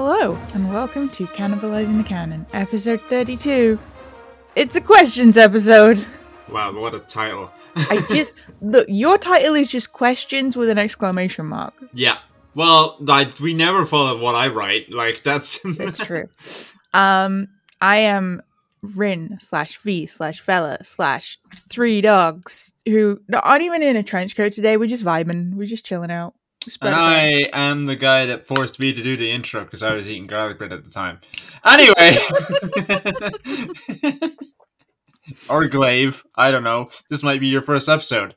Hello, and welcome to Cannibalizing the Canon, episode 32. It's a questions episode. Wow, what a title. I just look. Your title is just questions with an exclamation mark. yeah. Well, like we never follow what I write. Like that's It's true. Um, I am Rin slash V slash Fella slash three dogs who aren't even in a trench coat today. We're just vibing. We're just chilling out. Spread and. I am the guy that forced me to do the intro because I was eating garlic bread at the time. Anyway. or glaive. I don't know. This might be your first episode.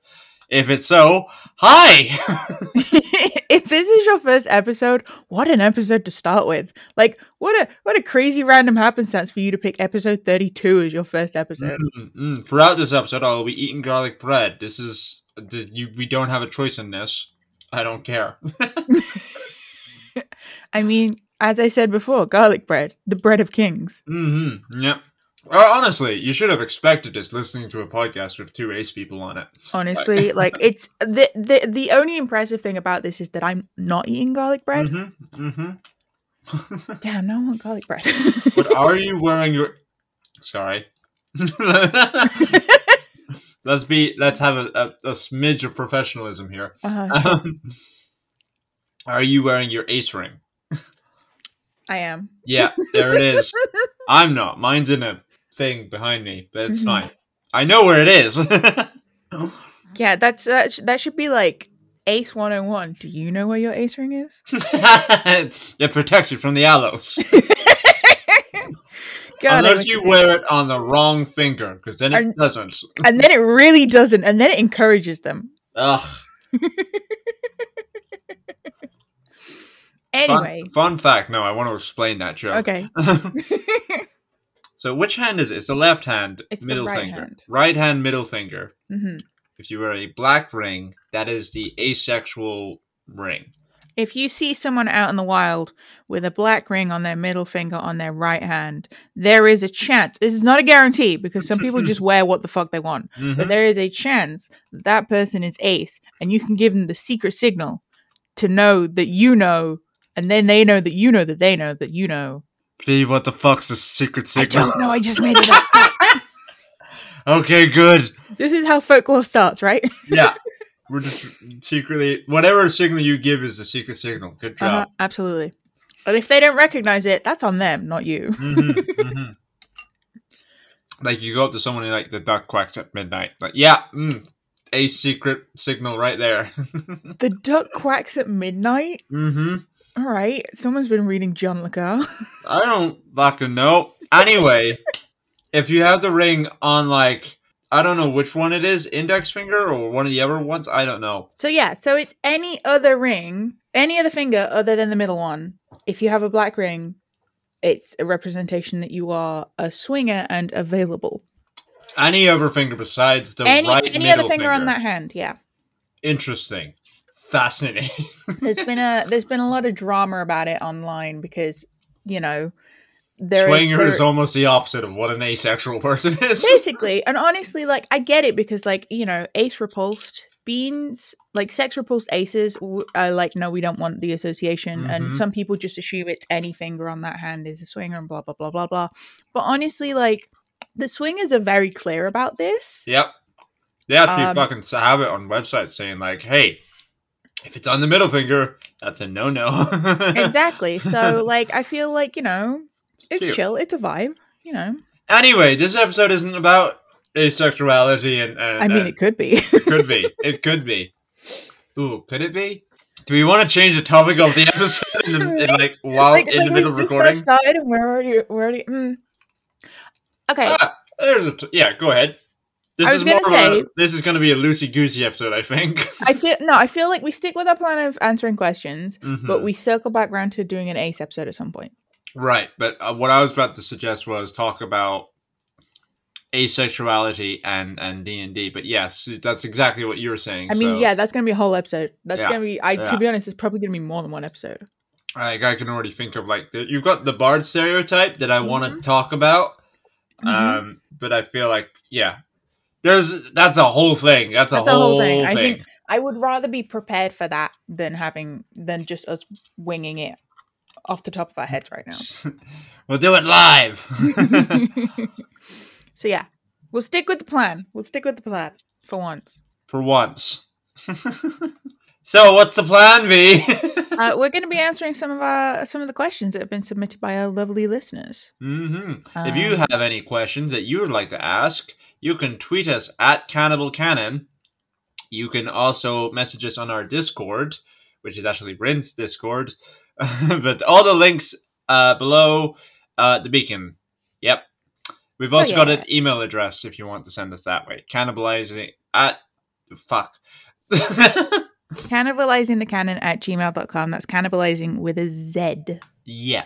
If it's so, hi! if this is your first episode, what an episode to start with. Like what a what a crazy random happenstance for you to pick episode 32 as your first episode. Mm, mm. Throughout this episode, I will be eating garlic bread. This is. You, we don't have a choice in this. I don't care. I mean, as I said before, garlic bread, the bread of kings. Mm-hmm. Yep. Uh, honestly, you should have expected this listening to a podcast with two ace people on it. Honestly, like it's the, the the only impressive thing about this is that I'm not eating garlic bread. Mm-hmm. Mm-hmm. Damn, now I want garlic bread. but are you wearing your? Sorry. Let's be. Let's have a, a, a smidge of professionalism here. uh, sure, Um, are you wearing your ace ring? I am. Yeah, there it is. I'm not. Mine's in a thing behind me, but it's Mhm. fine. I know where it is. Yeah, that's that. Sh- that should be like Ace 101. Do you know where your ace ring is? it protects you from the allos. God, Unless you wear it on the wrong finger, because then it And- doesn't. and then it really doesn't, and then it encourages them. Ugh. Anyway, Fun, fun fact. No, I want to explain that joke. okay. so, which hand is it? It's the left hand, It's middle right finger. hand. Right hand, middle finger. hmm If you wear a black ring, that is the asexual ring. If you see someone out in the wild with a black ring on their middle finger on their right hand, there is a chance. This is not a guarantee because some people just wear what the fuck they want. But Mhm. there is a chance that that person is ace, and you can give them the secret signal to know that you know, and then they know that you know that they know that you know. Gee, what the fuck's the secret I signal? don't know. I just made it up. Okay, good. this is how folklore starts, right? Yeah. We're just secretly whatever signal you give is the secret signal. Good Uh-huh, job. absolutely. But if they don't recognize it, that's on them, not you. Mhm, mhm. Like you go up to someone and like the duck quacks at midnight. Like, yeah, mm, a secret signal right there. The duck quacks at midnight. mm-hmm. All right, someone's been reading John Le Carre. I don't fucking know. Anyway, if you have the ring on like I don't know which one it is, index finger or one of the other ones, I don't know. So yeah, so it's any other ring, any other finger other than the middle one. If you have a black ring, it's a representation that you are a swinger and available. Any other finger besides the any right any other finger, on that hand, yeah. Interesting. Fascinating. There's been a there's been a lot of drama about it online because you know there is Swinger there- is almost the opposite of what an asexual person is. basically and honestly like i get it because like you know ace repulsed beans like sex repulsed aces are like no we don't want the association and Mhm. some people just assume it's any finger on that hand is a swinger and blah blah blah blah blah but honestly like the swingers are very clear about this Yep. They actually Um, fucking have it on websites saying like, "Hey, if it's on the middle finger, that's a no-no." exactly so like i feel like you know it's Cute. chill it's a vibe you know Anyway, this episode isn't about asexuality, and, and i mean and it could be it could be. It could be. Ooh, could it be? Do we want to change the topic of the episode in, the, in like while like, in like the middle of recording? started and we're already we're already mm. okay Ah, there's a t- yeah. Go ahead. This I was is gonna of a- say- this is going to be a loosey goosey episode, I think. I feel no, I feel like we stick with our plan of answering questions, but Mhm. we circle back around to doing an ace episode at some point. Right, but uh, what I was about to suggest was talk about asexuality and and D and D. But yes, that's exactly what you were saying. I mean, so, yeah, that's gonna be a whole episode. That's Yeah, gonna be. I yeah. to be honest, it's probably gonna be more than one episode. like I can already think of like the, you've got the bard stereotype that I want Mm-hmm. to talk about. Mhm. Um, but I feel like yeah, there's that's a whole thing. That's a, That's a whole, whole thing. thing. I think- I would rather be prepared for that than having than just us winging it off the top of our heads right now. we'll do it live. so yeah, we'll stick with the plan. We'll stick with the plan for once. For once. so what's the plan, V? uh, we're going to be answering some of our some of the questions that have been submitted by our lovely listeners. Mm-hmm. if you Um, have any questions that you would like to ask, you can tweet us at Cannibal Canon. You can also message us on our Discord, which is actually Rin's Discord. but all the links uh, below uh, the beacon. Yep. We've also got yeah. an email address if you want to send us that way. Cannibalizing at fuck. cannibalizing the canon at gmail.com. That's cannibalizing with a Z. yeah.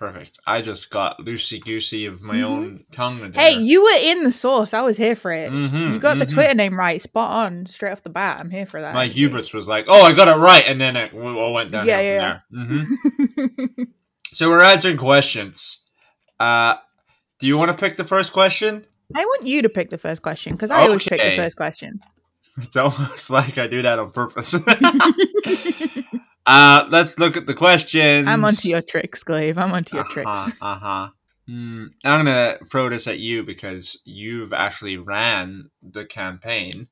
Perfect. I just got loosey goosey of my Mhm. own tongue. Hey, you were in the source. I was here for it. Mhm, You got the mhm. Twitter name right, spot on, straight off the bat. I'm here for that. My hubris was like, "Oh, I got it right," and then it all went down. Yeah, yeah, hmm So we're answering questions. Uh, do you want to pick the first question? I want you to pick the first question because I always pick the first question. It's almost like I do that on purpose. uh, let's look at the questions. I'm onto your tricks, Glaive. I'm onto your Uh-huh, tricks. uh-huh. Hmm, I'm gonna throw this at you because you've actually ran the campaign.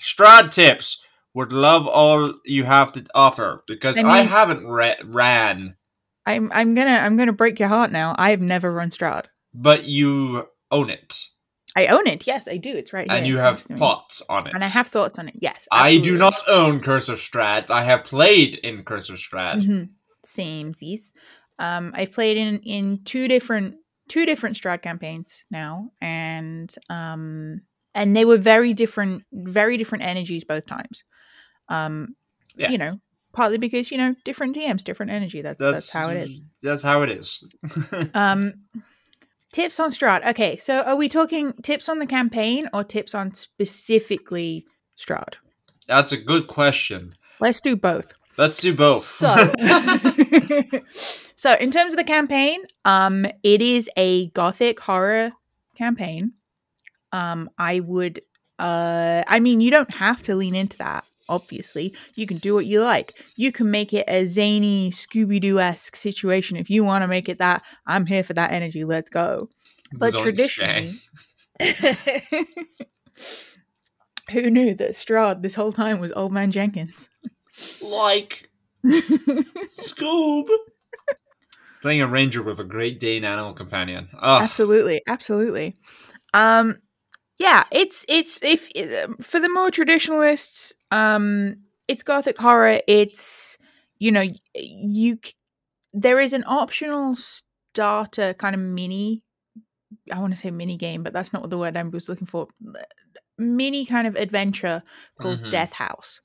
Strahd tips would love all you have to offer because I I, haven't ra- ran, I'm I'm gonna I'm gonna break your heart now. I have never run Strahd. but you own it I own it. Yes, I do. It's right and here you have thoughts on it. and I have thoughts on it. Yes, I do not own Curse of Strahd. I have played in Curse of Strahd. Mhm. Samesies. Um, I've played in in two different two different Strahd campaigns now, and um, and they were very different, very different energies both times. Um, Yeah. you know, partly because you know different DMs, different energy. That's that's, how it is. That's how it is. Um, tips on Strahd. Okay, so are we talking tips on the campaign or tips on specifically Strahd? that's a good question. Let's do both. Let's do both. So, so in terms of the campaign, um, it is a gothic horror campaign. Um, I would, uh, I mean, you don't have to lean into that. Obviously, you can do what you like. You can make it a zany Scooby Doo esque situation if you want to make it that. I'm here for that energy. Let's go. But traditionally, who knew that Strahd this whole time was Old Man Jenkins? like Scoob. Playing a ranger with a Great Dane animal companion. Oh, absolutely absolutely um yeah it's it's if um, for the more traditionalists um it's gothic horror it's you know you there is an optional starter kind of mini i want to say mini game but that's not what the word i was looking for mini kind of adventure called Mhm. death house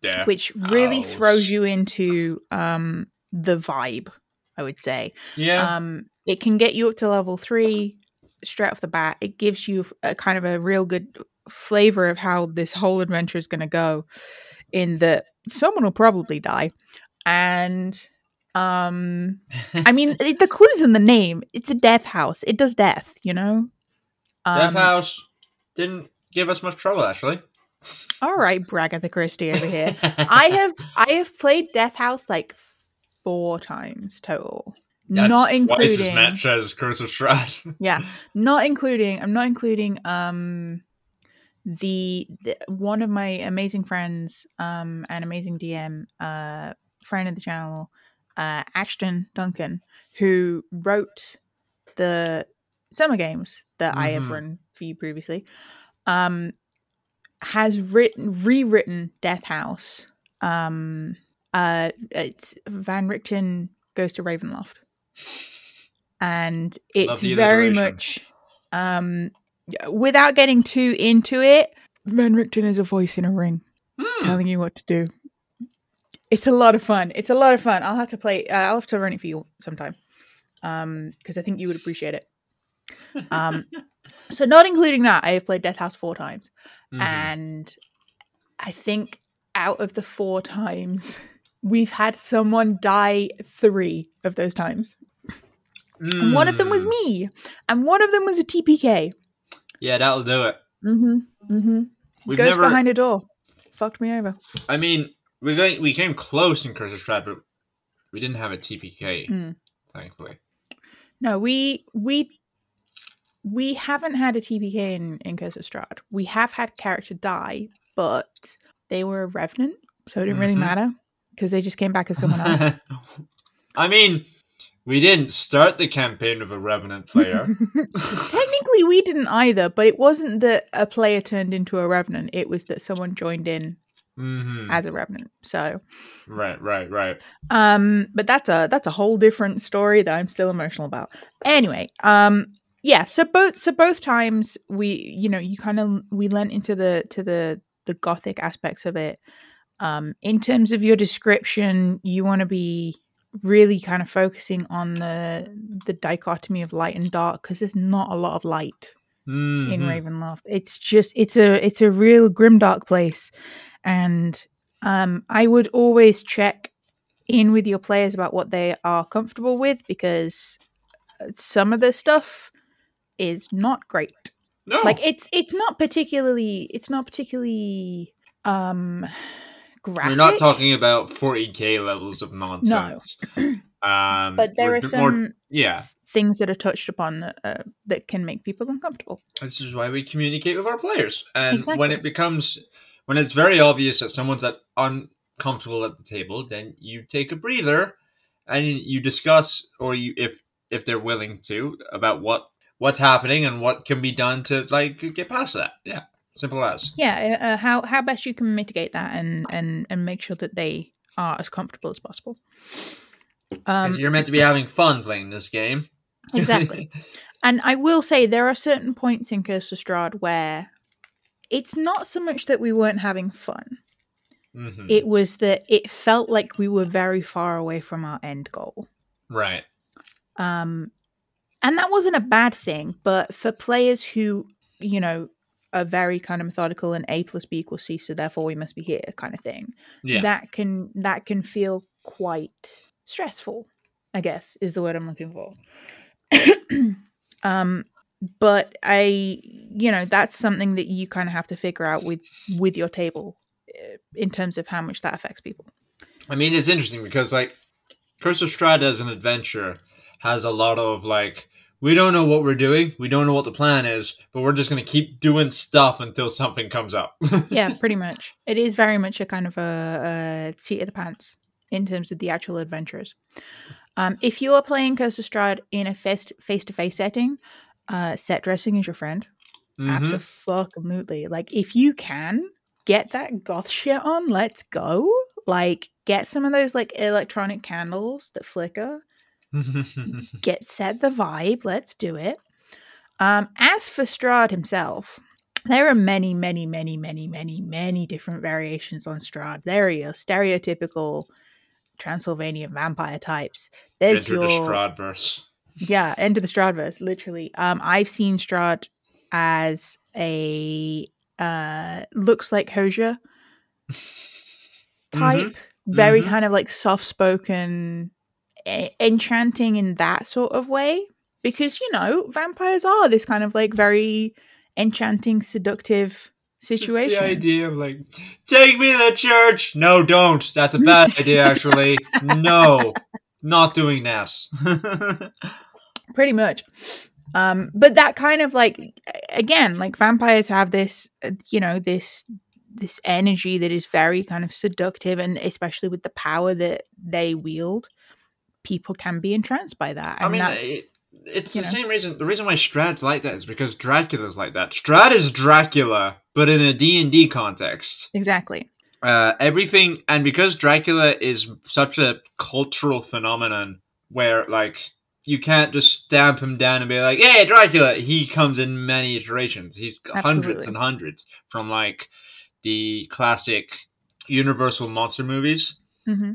death which really House. throws you into um the vibe i would say Yeah. um, it can get you up to level three straight off the bat. It gives you a kind of a real good flavor of how this whole adventure is going to go. In that someone will probably die, and um, I mean it, the clues in the name. It's a death house. It does death. You know. Death Um, House didn't give us much trouble, actually. All right, Bragatha Christie over here. I have I have played Death House like four times total, That's not twice including as much as Curse of Strahd. yeah not including i'm not including um the, the one of my amazing friends um and amazing dm uh friend of the channel uh ashton duncan who wrote the summer games that i have Mhm. run for you previously um has written rewritten death house um uh it's van richten goes to ravenloft and it's very much um without getting too into it van richten is a voice in a ring Hmm. telling you what to do it's a lot of fun it's a lot of fun i'll have to play uh, i'll have to run it for you sometime um because i think you would appreciate it um so not including that i have played death house four times Mhm. and I think out of the four times, we've had someone die three of those times. And one of them was Mm. me, and one of them was a TPK. Yeah, that'll do it. Mm-hmm. Mm-hmm. We've Goes never. behind a door. Fucked me over. I mean, we got, we came close in Curse of Strahd, but we didn't have a TPK, Mm. thankfully. No, we we we haven't had a TPK in in Curse of Strahd. We have had character die, but they were a revenant, so it didn't really Mhm. matter because they just came back as someone else. I mean, we didn't start the campaign with a Revenant player. Technically, we didn't either, but it wasn't that a player turned into a revenant. It was that someone joined in hmm as a revenant. So, Right, right, right. um, but that's a that's a whole different story that I'm still emotional about. Anyway, um, yeah. So both so both times we you know you kind of we lent into the to the the gothic aspects of it. Um, in terms of your description, you want to be really kind of focusing on the the dichotomy of light and dark because there's not a lot of light in Mhm. Ravenloft. It's just it's a it's a real grim dark place, and um, I would always check in with your players about what they are comfortable with because uh, some of the stuff is not great. No, Like it's it's not particularly it's not particularly um graphic. we're not talking about 40k levels of nonsense. Um, but there are some more- yeah, things that are touched upon that uh, that can make people uncomfortable. this is why we communicate with our players. And when it becomes, when it's very obvious that someone's at, uncomfortable at the table, then you take a breather and you discuss, or you if if they're willing to, about what what's happening and what can be done to like get past that. Yeah, simple as. yeah uh, how how best you can mitigate that and and and make sure that they are as comfortable as possible um you're meant to be having fun playing this game. exactly and i will say there are certain points in curse of strahd where it's not so much that we weren't having fun Mhm. it was that it felt like we were very far away from our end goal right. um and that wasn't a bad thing but for players who you know are very kind of methodical and a plus b equals c so therefore we must be here kind of thing. Yeah. that can that can feel quite stressful i guess is the word i'm looking for. Um but i you know that's something that you kind of have to figure out with with your table uh, in terms of how much that affects people. I mean, it's interesting because like Curse of Strahd as an adventure has a lot of like we don't know what we're doing, we don't know what the plan is, but we're just gonna keep doing stuff until something comes up. yeah pretty much it is very much a kind of a, a seat of the pants in terms of the actual adventures um, if you are playing Curse of Strahd in a face to face setting uh, set dressing is your friend Mhm. Absolutely. Like if you can get that goth shit on, let's go. Like get some of those like electronic candles that flicker. Get set the vibe. Let's do it. Um, as for Strahd himself, there are many, many, many, many, many, many different variations on Strahd. There are your stereotypical Transylvanian vampire types. There's Enter your the Stradverse. yeah, into the Stradverse, literally. Um, I've seen Strahd as a uh looks like Hozier type, very mhm. kind of like soft spoken, enchanting in that sort of way. Because you know, vampires are this kind of like very enchanting, seductive Just situation. The idea of like, take me to church. No, don't. That's a bad idea, actually. No, not doing that. pretty much um but that kind of like again like vampires have this uh, you know this this energy that is very kind of seductive and especially with the power that they wield people can be entranced by that I mean, it, it's the know. same reason. The reason why Strahd's like that is because Dracula's like that. Strahd is Dracula, but in a D and D context. exactly Uh, everything, and because Dracula is such a cultural phenomenon, where like you can't just stamp him down and be like, "Hey, Dracula!" He comes in many iterations. He's got hundreds and hundreds from like the classic Universal monster movies hmm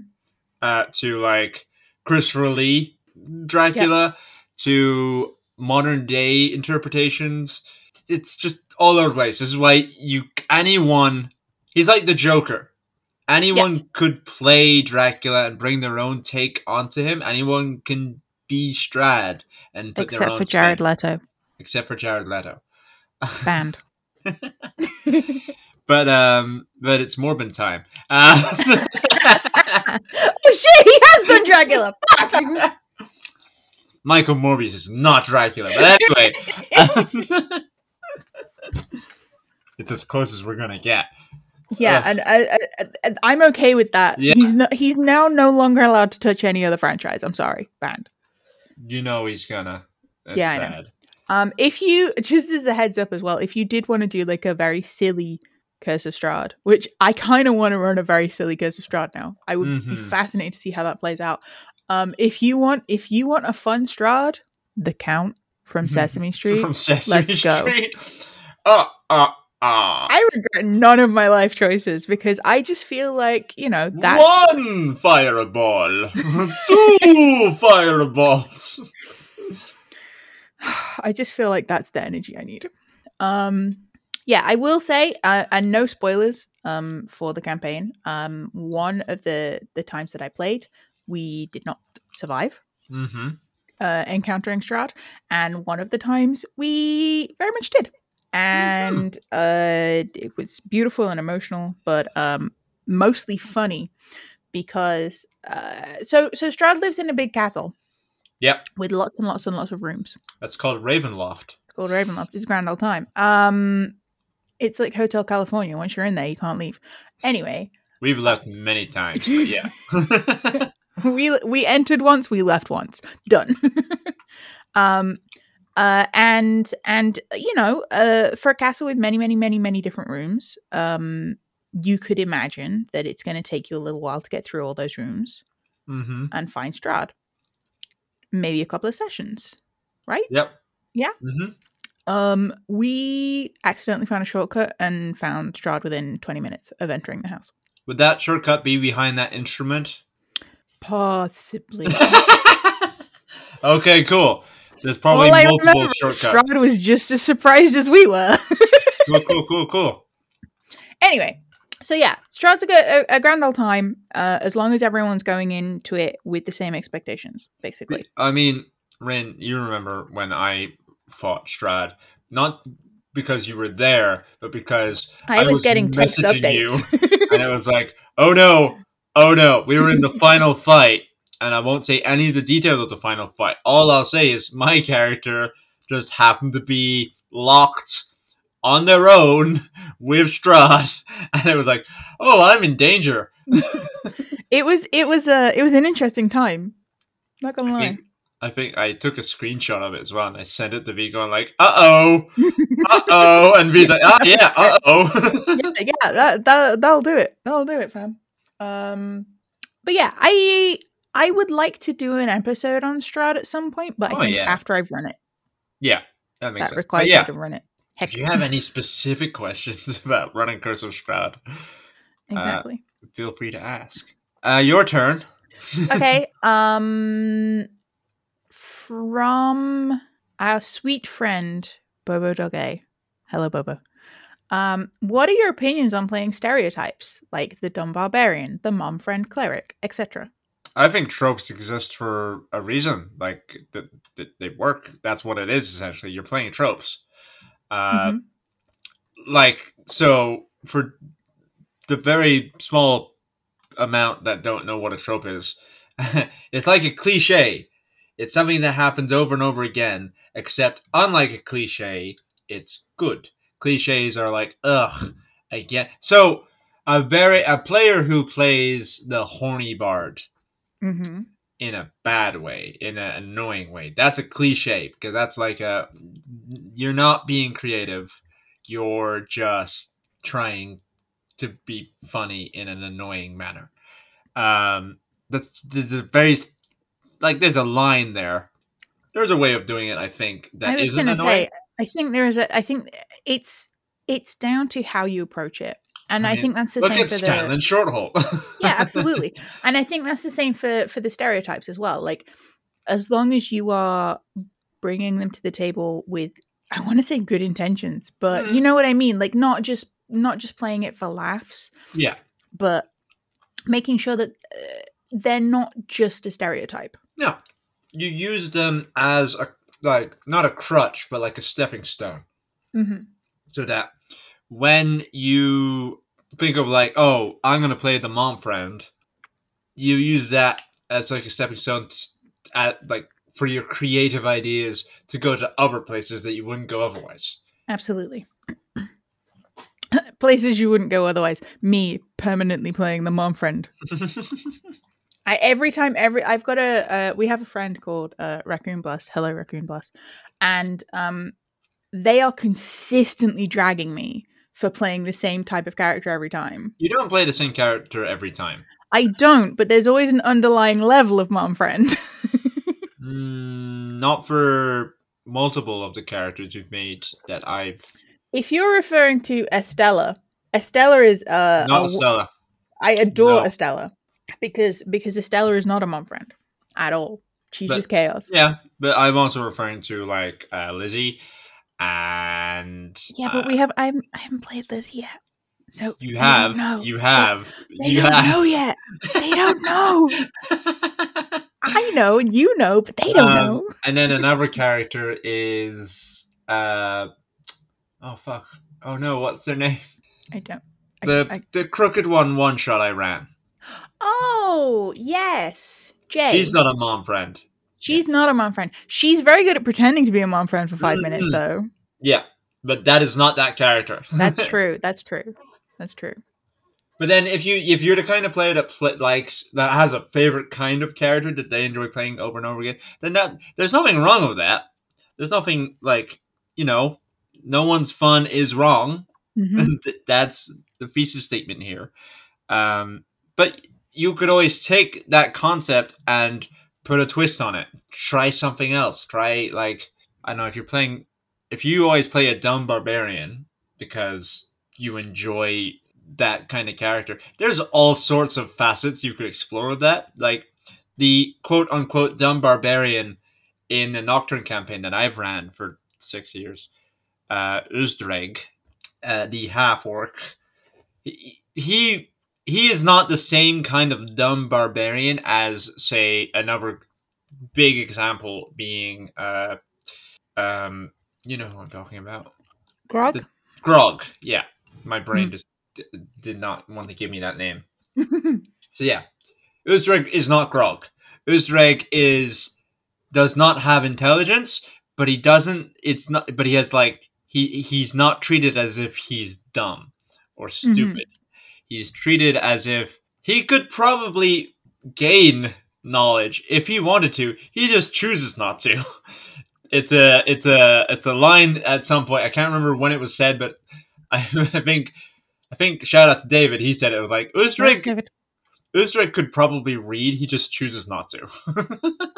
uh, to like Christopher Lee Dracula to modern day interpretations. It's just all over the place. This is why you anyone he's like the Joker. Anyone could play Dracula and bring their own take onto him. Anyone can be Strahd and except for jared spin. leto except for Jared Leto. banned but um, but it's Morbin time. Uh, shit, he has done Dracula. Fuck. Michael Morbius is not Dracula, but anyway, it's as close as we're gonna get. yeah, Ugh. and I, I, I, I'm okay with that. Yeah. He's no, he's now no longer allowed to touch any other franchise. I'm sorry, banned. You know he's gonna. That's Yeah, I know. Um, if you just as a heads up as well, if you did want to do like a very silly Curse of Strahd, which I kind of want to run a very silly Curse of Strahd now, I would be Mhm. fascinated to see how that plays out. Um, if you want, if you want a fun Strahd, the Count from Sesame Street, From Sesame let's go. Street. Uh, uh, uh. I regret none of my life choices because I just feel like you know that's One fireball. Two fireballs. I just feel like that's the energy I need. Um, yeah, I will say, uh, and no spoilers um, for the campaign. Um, one of the the times that I played, we did not survive Mm-hmm. uh, encountering Strahd, and one of the times we very much did, and uh, it was beautiful and emotional, but um, mostly funny because uh, so so Strahd lives in a big castle Yep, with lots and lots and lots of rooms. that's called Ravenloft. It's called Ravenloft. It's a grand old time. Um, it's like Hotel California. Once you're in there, you can't leave. Anyway, We've left many times, yeah. we we entered once, we left once. Done. um, uh, and and you know, uh, for a castle with many, many, many, many different rooms, um, you could imagine that it's going to take you a little while to get through all those rooms mm-hmm. and find Strahd. Maybe a couple of sessions, right? Yep. Yeah. Mm-hmm. Um, we accidentally found a shortcut and found Strahd within 20 minutes of entering the house. Would that shortcut be behind that instrument? Possibly. okay, cool. There's probably I multiple shortcuts. Strahd was just as surprised as we were. cool, cool, cool, cool. anyway, so yeah, Strahd's a, good, a, a grand old time uh, as long as everyone's going into it with the same expectations, basically. I mean, Rin, you remember when I fought Strahd? Not because you were there, but because I, I was, was getting text messaging you. updates. and it was like, oh no, oh no, we were in the final fight, and I won't say any of the details of the final fight. All I'll say is my character just happened to be locked on their own with Strahd, and it was like, oh, I'm in danger. it was it was a it was an interesting time. Not gonna I lie. think, I think I took a screenshot of it as well, and I sent it to V, going like, "Uh oh, uh oh," and V's like, "Ah, yeah, uh oh." yeah, yeah, that that that'll do it. That'll do it, fam. Um, but yeah, I I would like to do an episode on Strahd at some point, but I Oh, think yeah. after I've run it, yeah, that makes that sense. requires But yeah, me to run it. Heck, if you have any specific questions about running Curse of Strahd, exactly. feel free to ask. Uh, your turn. okay. Um, from our sweet friend Bobo Doge. Hello, Bobo. Um, what are your opinions on playing stereotypes like the dumb barbarian, the mom friend cleric, etc.? I think tropes exist for a reason. Like that, they work. That's what it is. Essentially, you're playing tropes. Uh, Mhm. like so for the very small amount that don't know what a trope is it's like a cliche it's something that happens over and over again except unlike a cliche it's good cliches are like ugh again so a very a player who plays the horny bard Mhm. in a bad way, in an annoying way. That's a cliche because that's like a you're not being creative. You're just trying to be funny in an annoying manner. Um, that's there's a very like there's a line there. There's a way of doing it. I think that I was going to say, I think there is a. I think it's it's down to how you approach it, and I I, think that's the same for the. short Shorthalt. yeah absolutely and i think that's the same for for the stereotypes as well like as long as you are bringing them to the table with i want to say good intentions but Mhm. you know what i mean like not just not just playing it for laughs yeah, but making sure that uh, they're not just a stereotype no, you use them as a like not a crutch, but like a stepping stone. hmm so that when you think of like, oh, I'm gonna play the mom friend, you use that as like a stepping stone t- at like for your creative ideas to go to other places that you wouldn't go otherwise. Absolutely. Places you wouldn't go otherwise. Me permanently playing the mom friend. I every time every I've got a uh, we have a friend called uh, Raccoon Blast. Hello, Raccoon Blast, and um, they are consistently dragging me for playing the same type of character every time. you don't play the same character every time. I don't, but there's always an underlying level of mom friend. Mm, not for multiple of the characters you've made that I've if you're referring to Estella, Estella is uh, not a- Stella. I adore No. Estella because because Estella is not a mom friend at all. She's But- just chaos. Yeah, but I'm also referring to like uh, Lizzie and Yeah, but uh, we have I haven't, I haven't played Lizzie yet, so you have you have They you don't have. know yet. They don't know. I know and you know, but they don't Um, know. and then another character is uh oh fuck oh no what's their name I don't. I- the I- the crooked one one shot I ran. Oh yes, Jay. She's not a mom friend. She's not a mom friend. She's very good at pretending to be a mom friend for 5 minutes, Mhm. though. Yeah, but that is not that character. That's true. That's true. That's true. But then, if you if you're the kind of player that pl- likes that has a favorite kind of character that they enjoy playing over and over again, then that there's nothing wrong with that. There's nothing like you know, no one's fun is wrong. Mhm. That's the thesis statement here. Um, but you could always take that concept and put a twist on it. Try something else. Try like I don't know if you're playing if you always play a dumb barbarian because you enjoy that kind of character. There's all sorts of facets you could explore with that. Like the quote unquote dumb barbarian in the Nocturne campaign that I've ran for six years, uh, Uzdreg, uh, the half orc. He, he he is not the same kind of dumb barbarian as say another big example being uh um you know who I'm talking about. Grog? The- Grog, yeah. My brain Hmm. just d- did not want to give me that name. So yeah, Uzdreg is not Grog. Uzdreg is does not have intelligence, but he doesn't. It's not. But he has like he he's not treated as if he's dumb or stupid. He's treated as if he could probably gain knowledge if he wanted to. He just chooses not to. It's a it's a it's a line at some point. I can't remember when it was said, but I, I think I think shout out to David. He said it was like Uzdreg David. Could probably read. He just chooses not to.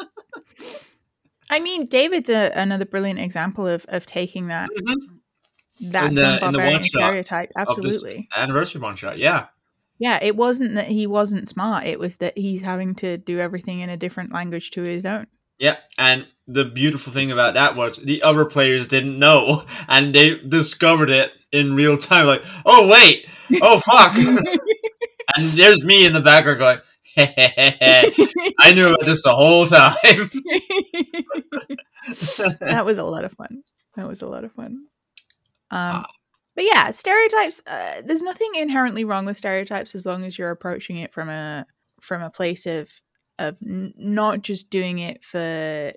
I mean, David's a, another brilliant example of, of taking that mm-hmm. That In the- in the one-shot stereotype. Absolutely. Anniversary one shot, yeah. Yeah, it wasn't that he wasn't smart. It was that he's having to do everything in a different language to his own. Yeah, and the beautiful thing about that was the other players didn't know, and they discovered it in real time. Like, oh wait, oh fuck, and there's me in the background going, I knew about this the whole time. that was a lot of fun. That was a lot of fun. Um, Ah. but yeah, stereotypes. Uh, there's nothing inherently wrong with stereotypes as long as you're approaching it from a from a place of of n- not just doing it for shits,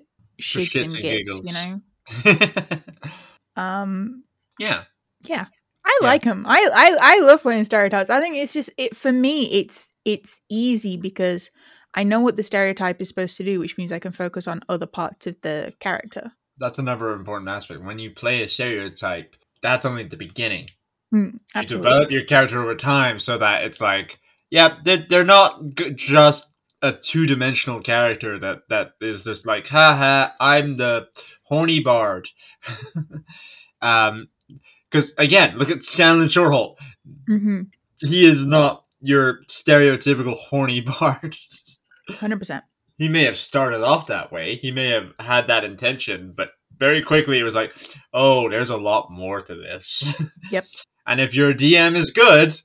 shits and and gigs. You know. Um. yeah, Yeah, I Yeah. like them. I, I I love playing stereotypes. I think it's just it for me. It's it's easy because I know what the stereotype is supposed to do, which means I can focus on other parts of the character. that's another important aspect. When you play a stereotype, that's only the beginning. Mm, you develop your character over time so that it's like yeah they're, they're not g- just a two-dimensional character that that is just like haha i'm the horny bard. Um because again look at scanlan shorthalt hmm he is not your stereotypical horny bard. Hundred percent. he may have started off that way. He may have had that intention but very quickly it was like oh there's a lot more to this Yep. and if your dm is good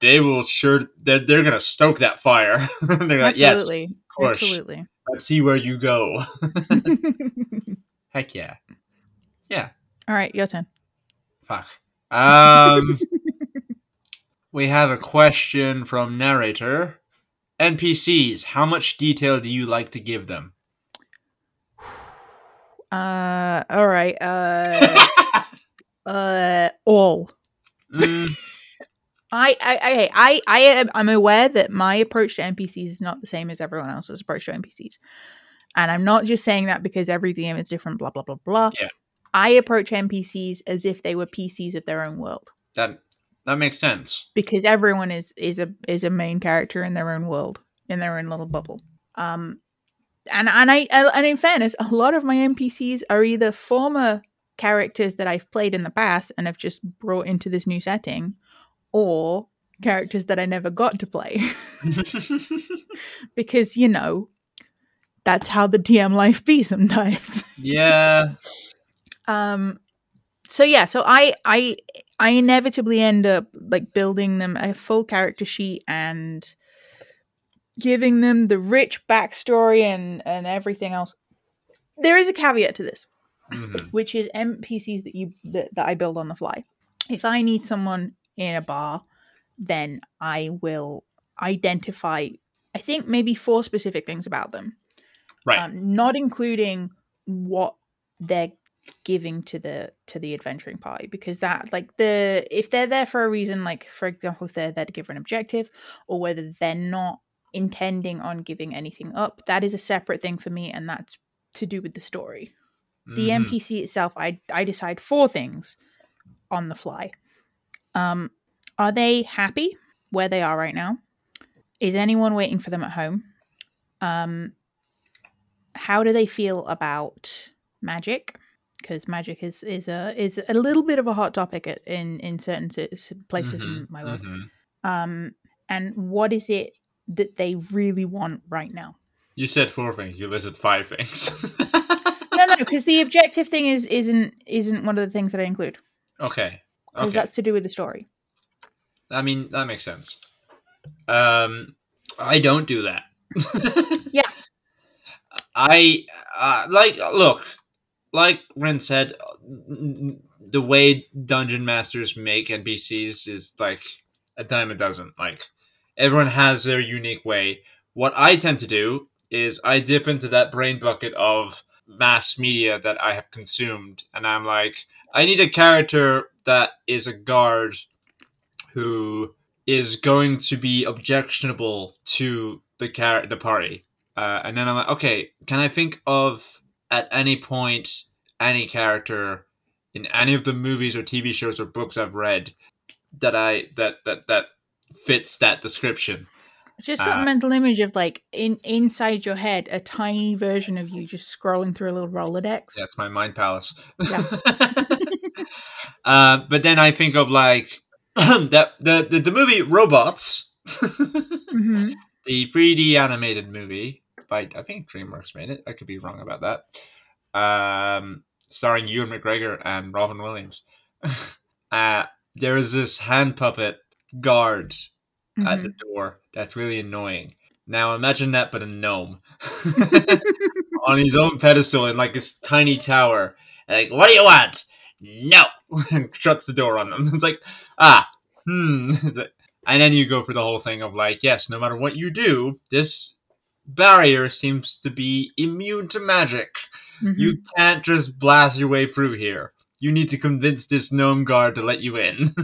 they will sure they're, they're gonna stoke that fire they're like yes Absolutely. course. Absolutely. let's see where you go heck yeah. yeah All right, your turn. fuck um we have a question from narrator NPCs, how much detail do you like to give them? Uh, all right. Uh, uh, all. Mm, I, I, I, I, I am, I'm aware that my approach to NPCs is not the same as everyone else's approach to NPCs, and I'm not just saying that because every DM is different. Blah blah blah blah. Yeah. I approach NPCs as if they were PCs of their own world that that makes sense. because everyone is is a is a main character in their own world in their own little bubble. Um, and and I and in fairness, a lot of my NPCs are either former characters that I've played in the past and have just brought into this new setting, or characters that I never got to play because you know that's how the DM life be sometimes. yeah. um so yeah so i i i inevitably end up like building them a full character sheet and giving them the rich backstory and and everything else there is a caveat to this Mhm. which is npcs that you that, that i build on the fly if i need someone in a bar then i will identify i think maybe four specific things about them Right. um, not including what they're giving to the to the adventuring party because that like the if they're there for a reason like for example if they're there to give an objective or whether they're not intending on giving anything up. That is a separate thing for me and that's to do with the story. The Mhm. npc itself i i decide four things on the fly. Um are they happy where they are right now? Is anyone waiting for them at home? Um how do they feel about magic? Because magic is is a is a little bit of a hot topic at, in in certain places in Mhm, my world. Mhm. um and what is it that they really want right now You said four things. You listed five things. no no because the objective thing is isn't isn't one of the things that i include okay. because Okay. that's to do with the story I mean, that makes sense. Um, I don't do that. Yeah. I uh, like look, like Ren said, the way dungeon masters make NPCs is like a dime a dozen. Like everyone has their unique way. What I tend to do is I dip into that brain bucket of mass media that I have consumed, and I'm like, I need a character that is a guard who is going to be objectionable to the car- the party. Uh, and then I'm like, okay, can I think of at any point any character in any of the movies or TV shows or books I've read that I that that that fits that description? Just got Uh, a mental image of like in inside your head a tiny version of you just scrolling through a little rolodex That's my mind palace. Yeah. uh, but then I think of like that the, the the movie Robots. hmm the 3D animated movie by I think DreamWorks made it. I could be wrong about that. Um, starring Ewan McGregor and Robin Williams. uh, there is this hand puppet guard at the door that's really annoying. Now imagine that, but a gnome on his own pedestal in like this tiny tower. Like, what do you want? No, and shuts the door on them. It's like, ah, hmm. And then you go for the whole thing of like, yes, no matter what you do, this barrier seems to be immune to magic. Mhm. You can't just blast your way through here. You need to convince this gnome guard to let you in.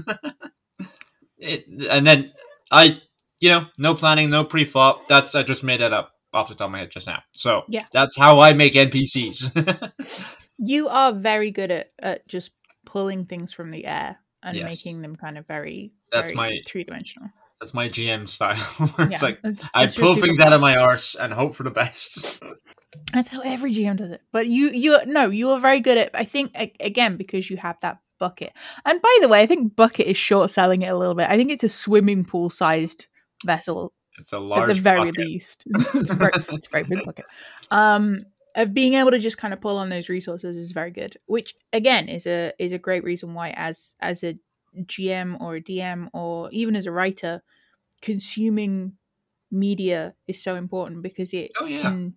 It, and then I, you know, no planning, no pre-flop. That's I just made that up off the top of my head just now. So Yeah. that's how I make NPCs. You are very good at, at just pulling things from the air and Yes. making them kind of very, That's very my- three dimensional. that's my GM style. it's like that's, I that's pull things superpower. out of my arse and hope for the best. That's how every GM does it. But you, you, no, you are very good at. I think again because you have that bucket. And by the way, I think bucket is short selling it a little bit. I think it's a swimming pool sized vessel it's a large at the very bucket. least. it's, a very, it's a very big bucket. Um, of being able to just kind of pull on those resources is very good. Which again is a is a great reason why as as a GM or a DM or even as a writer, consuming media is so important because it Oh, yeah. can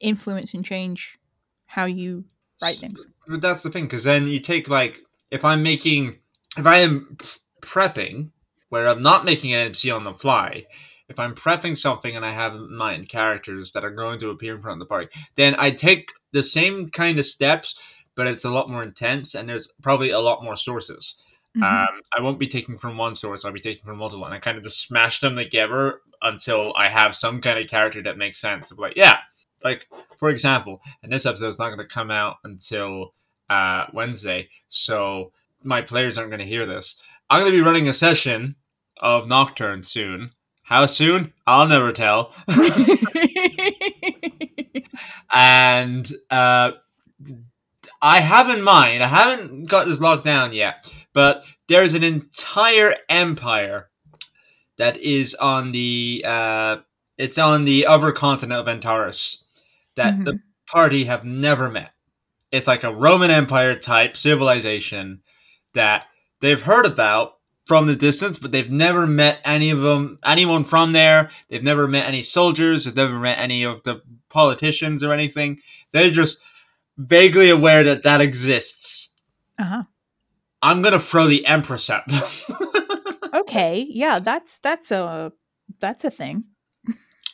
influence and change how you write things. But that's the thing, because then you take like if I'm making if I am prepping where I'm not making an NPC on the fly, if I'm prepping something and I have in mind characters that are going to appear in front of the party, then I take the same kind of steps, but it's a lot more intense and there's probably a lot more sources. Mhm. Um, I won't be taking from one source. I'll be taking from multiple, and I kind of just smash them together until I have some kind of character that makes sense. Of like, yeah, like for example, and this episode is not going to come out until uh, Wednesday, so my players aren't going to hear this. I'm going to be running a session of Nocturne soon. How soon? I'll never tell. and uh, I have in mind, I haven't got this locked down yet, but there's an entire empire that is on the uh, it's on the other continent of Antares that the party have never met. It's like a Roman Empire type civilization that they've heard about from the distance, but they've never met any of them, anyone from there. They've never met any soldiers. They've never met any of the politicians or anything. They're just vaguely aware that that exists. uh-huh. I'm gonna throw the Empress at them. Okay, yeah, that's that's a that's a thing.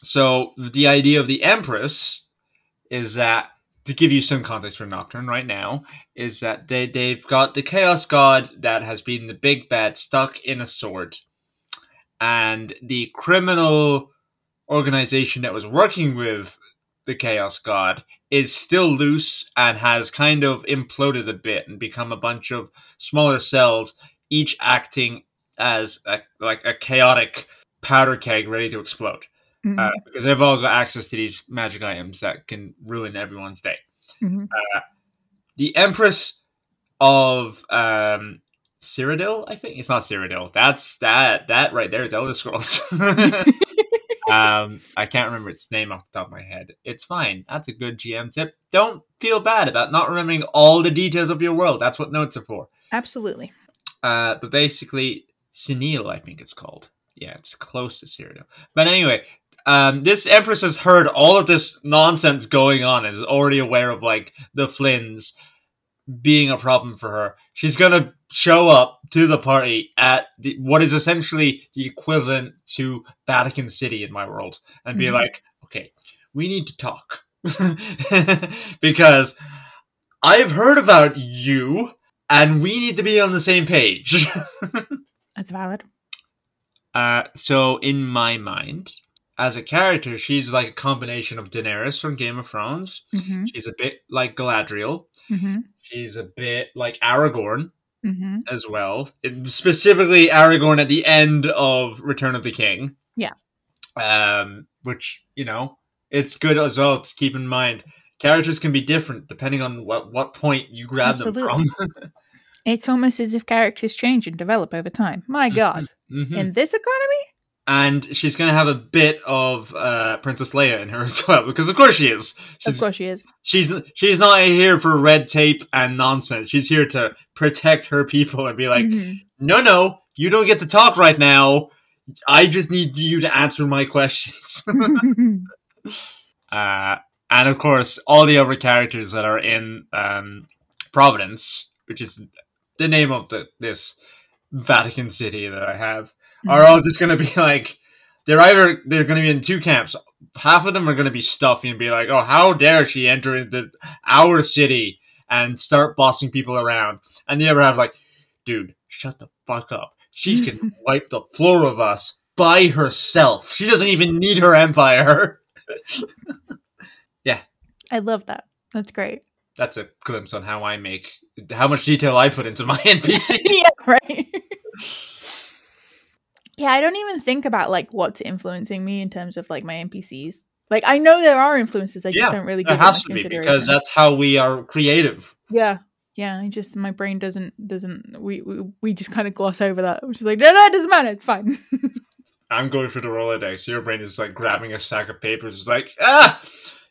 so the idea of the Empress is that to give you some context for Nocturne right now is that they they've got the Chaos God that has been the big bad stuck in a sword, and the criminal organization that was working with the Chaos God is still loose and has kind of imploded a bit and become a bunch of smaller cells, each acting as a, like a chaotic powder keg ready to explode Mhm, uh, because they've all got access to these magic items that can ruin everyone's day. mhm. The Empress of um, Cyrodiil, I think it's not Cyrodiil. That's that that right there is Elder Scrolls. um, I can't remember its name off the top of my head. It's fine. That's a good GM tip. Don't feel bad about not remembering all the details of your world. That's what notes are for. Absolutely. Uh, but basically, Senil, I think it's called. Yeah, it's close to Cyrodiil. But anyway, um, this Empress has heard all of this nonsense going on and is already aware of like the Flynns being a problem for her. She's gonna show up to the party at the, what is essentially the equivalent to Vatican City in my world, and be Mhm. like, "Okay, we need to talk because I've heard about you." And we need to be on the same page. That's valid. Uh, so in my mind, as a character, she's like a combination of Daenerys from Game of Thrones. Mm-hmm, She's a bit like Galadriel. mm-hmm, She's a bit like Aragorn mm-hmm. as well. It- specifically, Aragorn at the end of Return of the King. Yeah. Um, which you know, it's good as well to keep in mind. Characters can be different depending on what what point you grab them from. It's almost as if characters change and develop over time. My God, Mhm. in this economy, and she's gonna have a bit of uh, Princess Leia in her as well, because of course she is. She's, of course she is. she's she's not here for red tape and nonsense. She's here to protect her people and be like, Mhm. no, no, you don't get to talk right now. I just need you to answer my questions. uh, and of course, all the other characters that are in um, Providence, which is the name of the this Vatican City that I have, are mm-hmm. all just going to be like they're either they're going to be in two camps. Half of them are going to be stuffy and be like, "Oh, how dare she enter into our city and start bossing people around?" And the other have like, "Dude, shut the fuck up. She can wipe the floor of us by herself. She doesn't even need her empire." Yeah, I love that. That's great. That's a glimpse on how I make how much detail I put into my NPC. yeah, right. Yeah, I don't even think about like what's influencing me in terms of like my NPCs. Like I know there are influences, I just don't really give has to be because that's how we are creative. yeah, yeah. I just my brain doesn't doesn't we we, we just kind of gloss over that. Which is like no, no, it doesn't matter. It's fine. I'm going for the Rolodex. Your brain is like grabbing a stack of papers. Like, ah,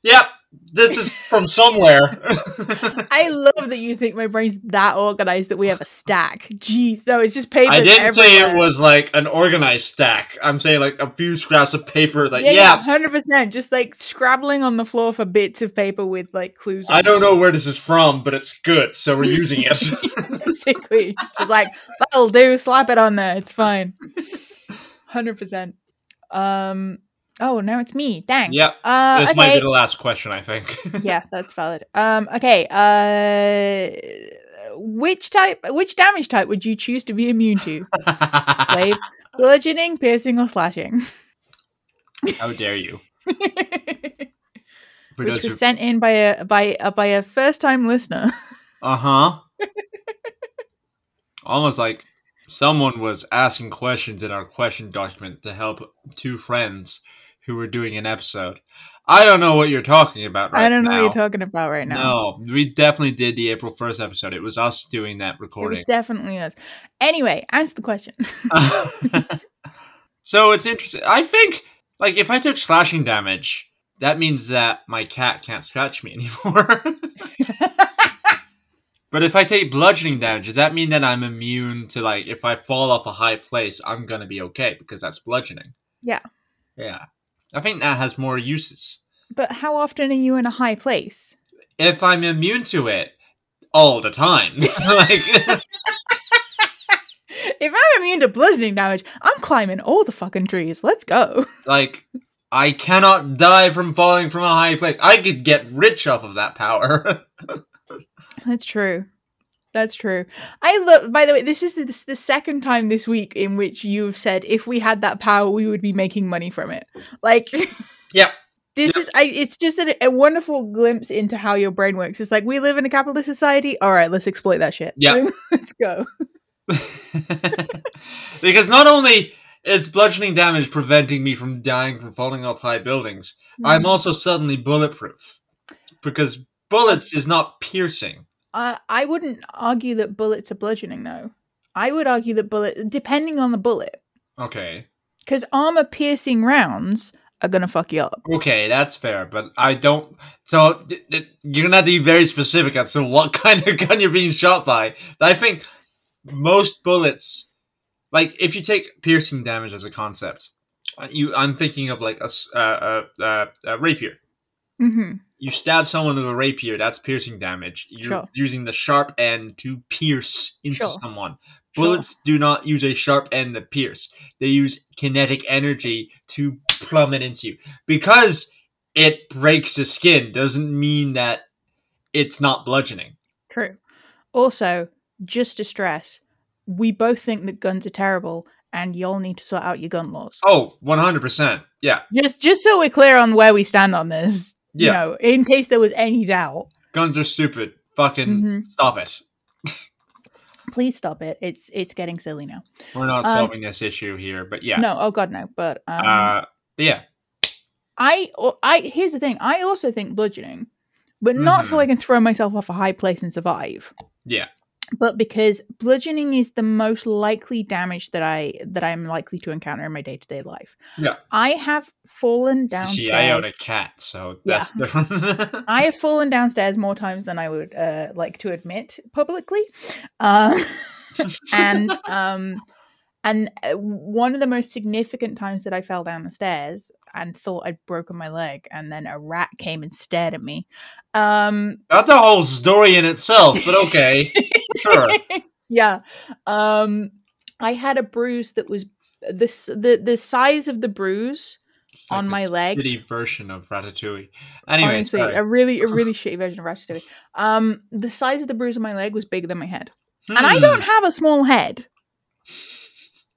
yep, this is from somewhere. I love that you think my brain's that organized that we have a stack. Jeez, no, it's just paper. I didn't say it was like an organized stack. I'm saying like a few scraps of paper. Like, yeah, yeah, hundred percent. Just like scrabbling on the floor for bits of paper with like clues. I don't it. know where this is from, but it's good, so we're using it. Basically, she's like, "That'll do. Slap it on there. It's fine." Hundred percent. Um. Oh, now it's me. Dang. Yeah. Uh, this might be the last question, I think. yeah, that's valid. Um. Okay. Uh. Which type? Which damage type would you choose to be immune to? Slave, bludgeoning, piercing, or slashing? How dare you? Which was sent in by a by a, by a first time listener. Uh-huh. Almost like someone was asking questions in our question document to help two friends who were doing an episode. I don't know what you're talking about right I don't know now. what you're talking about right now. No, we definitely did the April 1st episode. It was us doing that recording. It was definitely us. Anyway, answer the question. so it's interesting. I think, like, if I took slashing damage, that means that my cat can't scratch me anymore. But if I take bludgeoning damage, does that mean that I'm immune to like if I fall off a high place, I'm gonna be okay because that's bludgeoning? Yeah. Yeah. I think that has more uses. but how often are you in a high place? If I'm immune to it all the time, like If I'm immune to bludgeoning damage, I'm climbing all the fucking trees. Let's go. like I cannot die from falling from a high place. I could get rich off of that power. That's true. That's true. I love. By the way, this is the, this, the second time this week in which you've said if we had that power, we would be making money from it. Like, Yep. This Yep. is. I. It's just a, a wonderful glimpse into how your brain works. It's like we live in a capitalist society. All right, let's exploit that shit. Yeah. let's go. because not only is bludgeoning damage preventing me from dying from falling off high buildings, Hmm. I'm also suddenly bulletproof. Because bullets is not piercing. Uh, I wouldn't argue that bullets are bludgeoning, though. I would argue that bullet, depending on the bullet, Okay. because armor piercing rounds are gonna fuck you up. Okay, that's fair, but I don't. So th- th- you're gonna have to be very specific as to what kind of gun you're being shot by. I think most bullets, like if you take piercing damage as a concept, uh, you I'm thinking of like a uh, uh, uh, a rapier. Hmm You stab someone with a rapier, that's piercing damage. You're Sure. using the sharp end to pierce into Sure. someone. Sure. Bullets do not use a sharp end to pierce. They use kinetic energy to plummet into you. Because it breaks the skin doesn't mean that it's not bludgeoning. True. Also, just to stress, we both think that guns are terrible, and y'all need to sort out your gun laws. Oh, 100%. Yeah. Just, just so we're clear on where we stand on this. You Yeah. know, in case there was any doubt. Guns are stupid. Fucking Mhm. stop it. Please stop it. It's it's getting silly now. We're not Um, solving this issue here, but yeah. No, oh god, no. But um, Uh, yeah. I I here's the thing. I also think bludgeoning, but not so Mhm. I can throw myself off a high place and survive. Yeah. But because bludgeoning is the most likely damage that I that I'm likely to encounter in my day to day life. Yeah. I have fallen downstairs. See, I own a cat, so Yeah. that's different. I have fallen downstairs more times than I would uh, like to admit publicly, um, and um, and uh, one of the most significant times that I fell down the stairs and thought I'd broken my leg, and then a rat came and stared at me. Um, That's a whole story in itself, but okay. sure. yeah, um, I had a bruise that was this the the size of the bruise like on my leg shitty version of Ratatouille. Anyway, honestly sorry. a really a really shitty version of Ratatouille. Um, the size of the bruise on my leg was bigger than my head, and I Hmm. don't have a small head,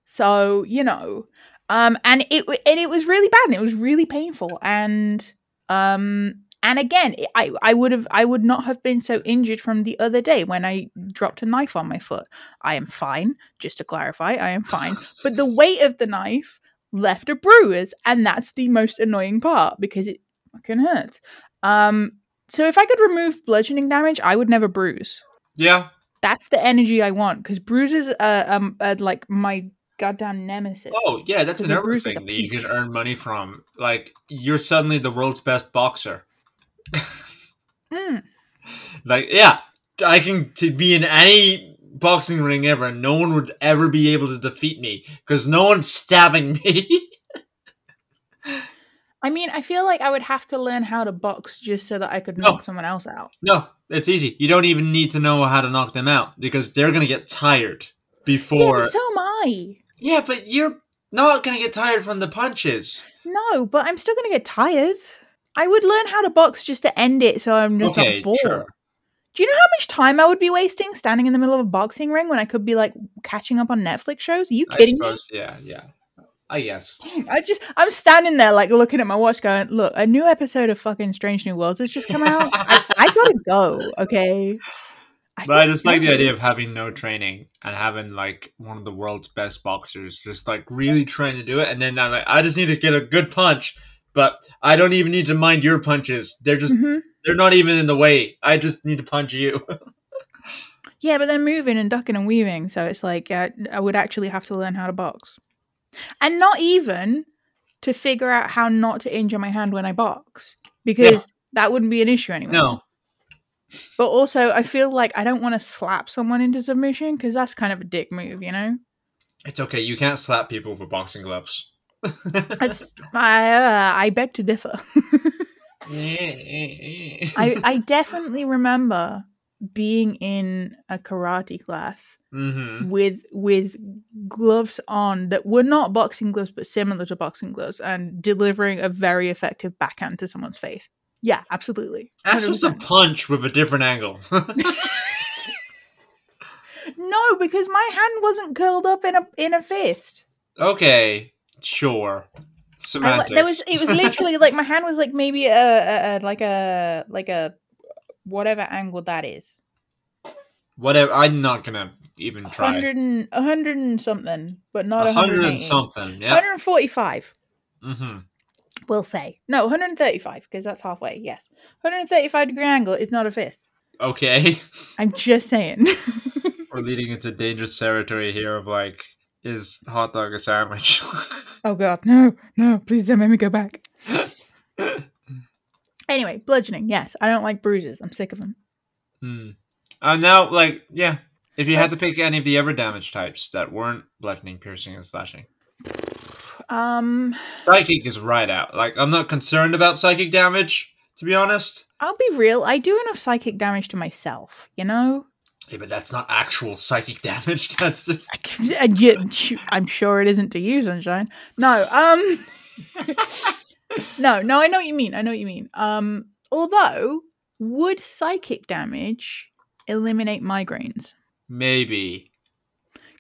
so you know, um, and it and it was really bad, and it was really painful, and um, and again, I I would have I would not have been so injured from the other day when I dropped a knife on my foot. I am fine, just to clarify, I am fine, but the weight of the knife left a bruise, and that's the most annoying part because it fucking hurts. Um, so if I could remove bludgeoning damage, I would never bruise. Yeah. That's the energy I want because bruises are, um, are like my goddamn nemesis. Oh, yeah, that's another thing that you can earn money from. Like, you're suddenly the world's best boxer. Mm. Like, yeah, I can to be in any boxing ring ever, and no one would ever be able to defeat me because no one's stabbing me. I mean, I feel like I would have to learn how to box just so that I could No. knock someone else out. no, it's easy. You don't even need to know how to knock them out because they're gonna get tired Yeah, before. but so am I. Yeah, but you're not gonna get tired from the punches. No, but I'm still gonna get tired. I would learn how to box just to end it, so I'm just Okay, not bored. sure. Do you know how much time I would be wasting standing in the middle of a boxing ring when I could be like catching up on Netflix shows? Are you kidding me? yeah, yeah. I guess. I just I'm standing there like looking at my watch, going, "Look, a new episode of fucking Strange New Worlds has just come out. I, I gotta go, okay." But I just like the idea of having no training and having like one of the world's best boxers just like really trying to do it, and then I'm like, I just need to get a good punch, but I don't even need to mind your punches. They're just Mhm. they're not even in the way. I just need to punch you. Yeah, but they're moving and ducking and weaving, so it's like uh, I would actually have to learn how to box, and not even to figure out how not to injure my hand when I box, because that wouldn't be an issue anymore. no, But also, I feel like I don't want to slap someone into submission because that's kind of a dick move, you know. it's okay. You can't slap people with boxing gloves. That's, I, uh, I beg to differ. I, I definitely remember being in a karate class hmm with with gloves on that were not boxing gloves but similar to boxing gloves and delivering a very effective backhand to someone's face. Yeah, absolutely. That's just a punch with a different angle. No, because my hand wasn't curled up in a in a fist. okay, sure. I, there was it was literally like my hand was like maybe a, a, a like a like a whatever angle that is. whatever. I'm not gonna even try. 100 and, 100 and something, but not A hundred and something. Yeah. 145, Mm-hmm. We'll say. No, 135, because that's halfway, yes. 135 degree angle is not a fist. Okay. I'm just saying. We're leading into dangerous territory here of like, is hot dog a sandwich? oh god, no, no, please don't make me go back. Anyway, bludgeoning, yes. I don't like bruises. I'm sick of them. hmm. Uh, now, like, yeah. If you had to pick any of the ever damage types that weren't bludgeoning, piercing, and slashing, Um, psychic is right out. Like, I'm not concerned about psychic damage, to be honest. I'll be real. I do enough psychic damage to myself, you know? Yeah, but that's not actual psychic damage. That's just. Yet, I'm sure it isn't to you, Sunshine. No, um, no, no. I know what you mean. I know what you mean. Um, although, would psychic damage eliminate migraines? Maybe.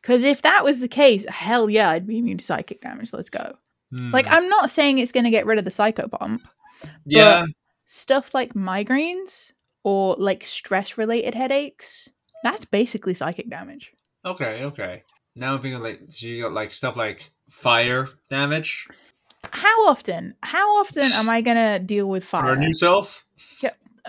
Because if that was the case, hell yeah, I'd be immune to psychic damage. Let's go. Hmm. Like, I'm not saying it's going to get rid of the psycho bump. yeah. Stuff like migraines or like stress related headaches, that's basically psychic damage. Okay, okay. Now I'm thinking like, so you got like stuff like fire damage. How often? How often am I going to deal with fire? Burn yourself.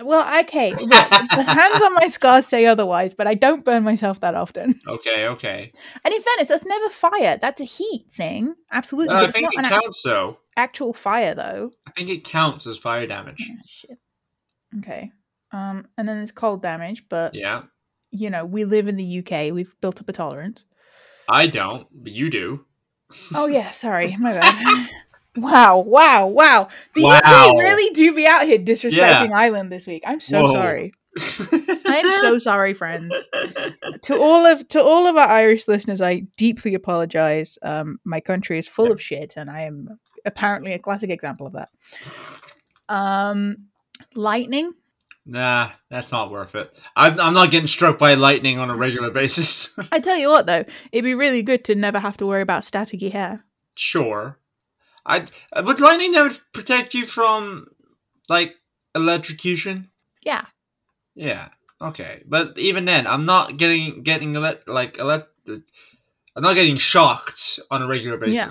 Well, okay. The hands on my scars say otherwise, but I don't burn myself that often. Okay, okay. And in fairness, that's never fire. That's a heat thing. Absolutely. Uh, I think it ac- counts though. actual fire, though. I think it counts as fire damage. Oh, shit. Okay. Um, and then there's cold damage, but Yeah, you know, we live in the UK. We've built up a tolerance. I don't, but you do. Oh yeah, sorry, my bad. wow, wow, wow. The Wow. UK really do be out here disrespecting Yeah. Ireland this week. I'm so Whoa. sorry. I'm so sorry, friends. to all of to all of our Irish listeners, I deeply apologize. Um, my country is full of shit, and I am apparently a classic example of that. Um, lightning. Nah, that's not worth it. I'm, I'm not getting struck by lightning on a regular basis. I tell you what, though, it'd be really good to never have to worry about staticky hair. sure. I would lightning that would protect you from like electrocution. Yeah, Yeah. Okay. But even then, I'm not getting getting elect like elect. I'm not getting shocked on a regular basis. Yeah.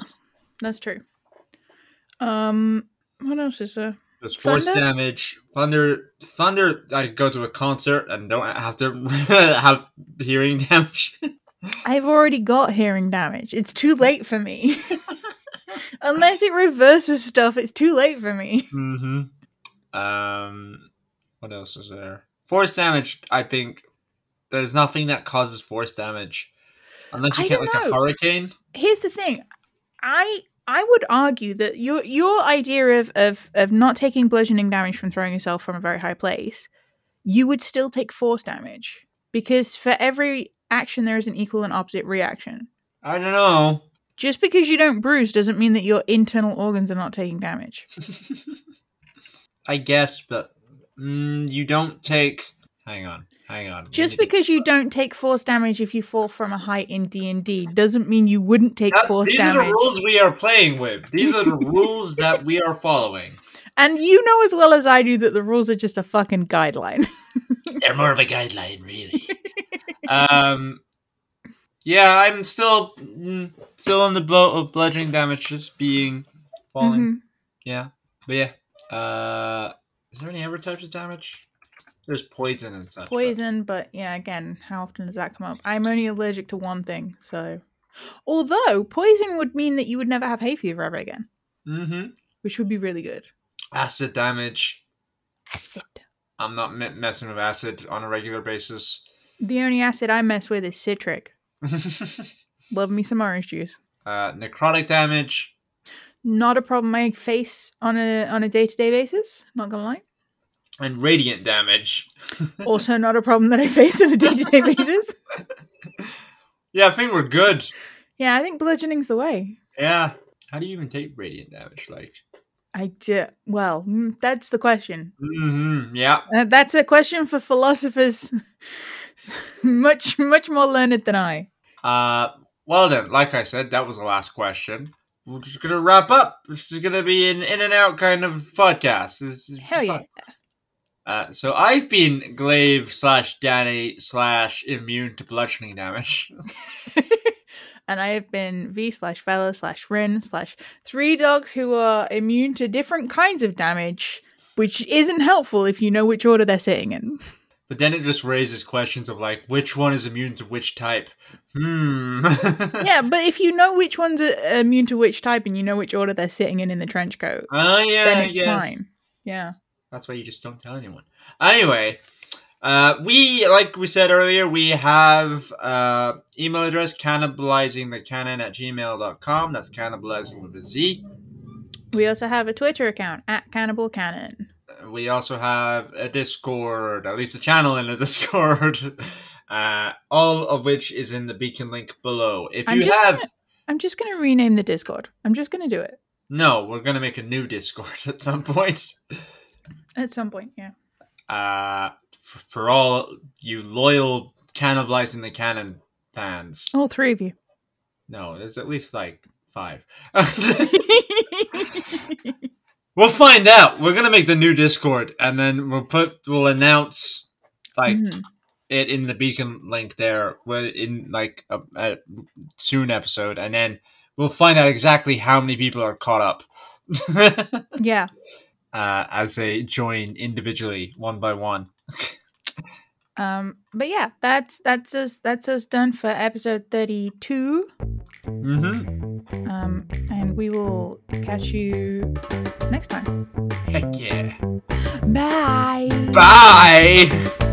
that's true. Um, what else is there? There's force Thunder? damage, thunder, thunder. I go to a concert and don't have to have hearing damage. I've already got hearing damage. It's too late for me. Unless it reverses stuff, it's too late for me. mm-hmm. Um, what else is there? Force damage. I think there's nothing that causes force damage, unless you don't like a hurricane. Here's the thing. I I would argue that your your idea of, of of not taking bludgeoning damage from throwing yourself from a very high place, you would still take force damage. Because for every action there is an equal and opposite reaction. I don't know. Just because you don't bruise doesn't mean that your internal organs are not taking damage. I guess, but mm, you don't take. Hang on, hang on. Just because you don't take force damage if you fall from a height in D and D doesn't mean you wouldn't take That's- force these damage. These are the rules we are playing with. These are the rules that we are following. And you know as well as I do that the rules are just a fucking guideline. They're more of a guideline, really. um, yeah, I'm still mm, still in the boat of bludgeoning damage, just being falling. Mhm. Yeah, but yeah. Uh, is there any other types of damage? There's poison and such. Poison, but yeah, again, how often does that come up? I'm only allergic to one thing, so. Although poison would mean that you would never have hay fever ever again, Mhm. which would be really good. Acid damage. Acid. I'm not messing with acid on a regular basis. The only acid I mess with is citric. Love me some orange juice. uh, necrotic damage. Not a problem I face on a on a day to day basis. Not gonna lie. and radiant damage. Also, not a problem that I face on a day to day basis. Yeah, I think we're good. Yeah, I think bludgeoning's the way. Yeah. How do you even take radiant damage? Like, I do. Well, mm, that's the question. mm-hmm. yeah. Uh, that's a question for philosophers much much more learned than I. Uh, well then, like I said, that was the last question. We're just gonna wrap up. This is gonna be an in and out kind of podcast. This is Hell yeah. Uh, so I've been Glaive slash Danny slash immune to bludgeoning damage. and I have been V slash Fella slash Rin slash three dogs who are immune to different kinds of damage, which isn't helpful if you know which order they're sitting in. But then it just raises questions of like, which one is immune to which type? Hmm. yeah, but if you know which one's immune to which type and you know which order they're sitting in in the trench coat, Oh yeah, then it's yes. fine. Yeah. That's why you just don't tell anyone. Anyway, uh, we like we said earlier, we have uh, email address cannibalizing the canon at gmail.com. That's cannibalizing with a Z. We also have a Twitter account at Cannibal Canon. We also have a Discord, at least a channel in the Discord. Uh, all of which is in the beacon link below. If I'm you just have gonna, I'm just gonna rename the Discord. I'm just gonna do it no, we're gonna make a new Discord at some point. at some point. Yeah. Uh, f- for all you loyal cannibalizing the canon fans. All three of you. No, there's at least like five. we'll find out. We're gonna make the new Discord, and then we'll put we'll announce like Mhm. it in the beacon link there, in like a, a soon episode, and then we'll find out exactly how many people are caught up. Yeah. uh, as they join individually, one by one. Um, but yeah, that's that's us that's us done for episode thirty two. Mm-hmm. Um, and we will catch you next time. Heck yeah. Bye. Bye.